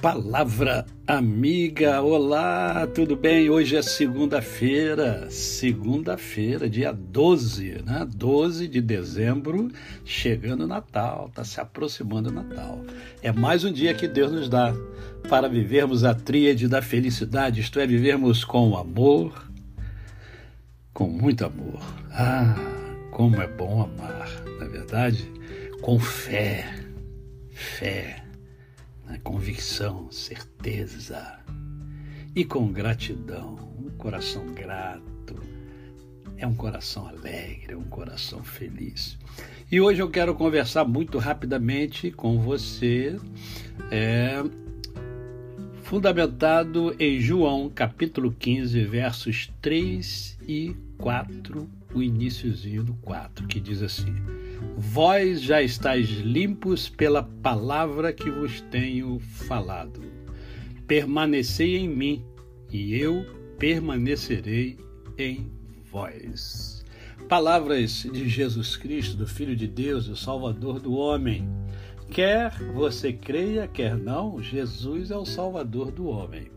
Palavra amiga, olá, tudo bem? Hoje é segunda-feira, segunda-feira, dia 12, né? 12 de dezembro, chegando o Natal, está se aproximando o Natal. É mais um dia que Deus nos dá para vivermos a tríade da felicidade, isto é, vivermos com amor, com muito amor. Ah, como é bom amar, na é verdade? Com fé, fé né? convicção, certeza e com gratidão, um coração grato. É um coração alegre, é um coração feliz. E hoje eu quero conversar muito rapidamente com você, é, fundamentado em João capítulo 15, versos 3 e 4, o iníciozinho do 4, que diz assim: Vós já estáis limpos pela palavra que vos tenho falado. Permanecei em mim, e eu permanecerei em vós. Palavras de Jesus Cristo, do Filho de Deus, o Salvador do homem. Quer você creia, quer não, Jesus é o Salvador do homem.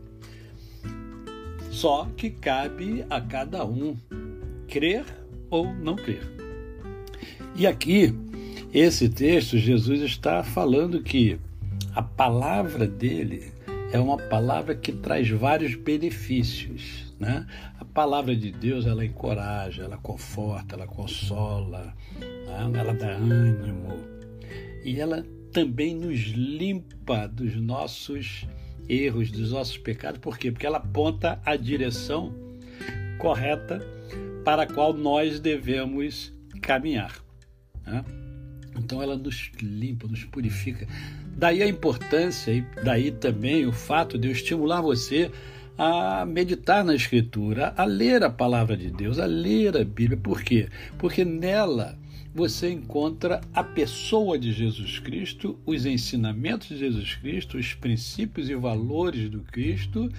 Só que cabe a cada um crer ou não crer. E aqui, esse texto, Jesus está falando que a palavra dele é uma palavra que traz vários benefícios. Né? A palavra de Deus ela encoraja, ela conforta, ela consola, né? ela dá ânimo e ela também nos limpa dos nossos erros, dos nossos pecados. Por quê? Porque ela aponta a direção correta para a qual nós devemos caminhar. Né? Então ela nos limpa, nos purifica. Daí a importância e daí também o fato de eu estimular você a meditar na Escritura, a ler a palavra de Deus, a ler a Bíblia. Por quê? Porque nela você encontra a pessoa de Jesus Cristo, os ensinamentos de Jesus Cristo, os princípios e valores do Cristo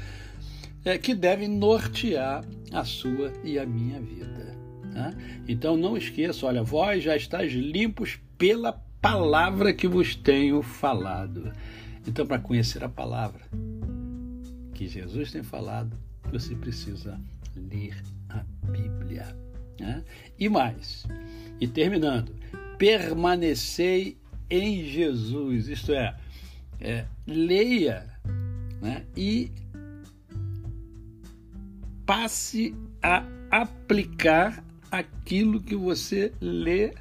é, que devem nortear a sua e a minha vida. Né? Então não esqueça, olha, vós já estáis limpos pela palavra que vos tenho falado. Então, para conhecer a palavra que Jesus tem falado, você precisa ler a Bíblia. Né? E mais, e terminando, permanecei em Jesus, isto é, é leia né? e passe a aplicar aquilo que você lê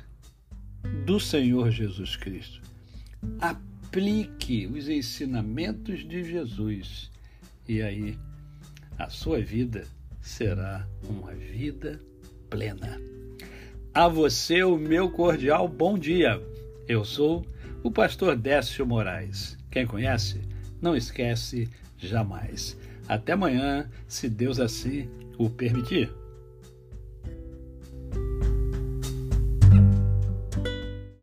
do Senhor Jesus Cristo. Aplique os ensinamentos de Jesus e aí a sua vida será uma vida plena. A você o meu cordial bom dia. Eu sou o pastor Décio Moraes. Quem conhece, não esquece jamais. Até amanhã, se Deus assim o permitir.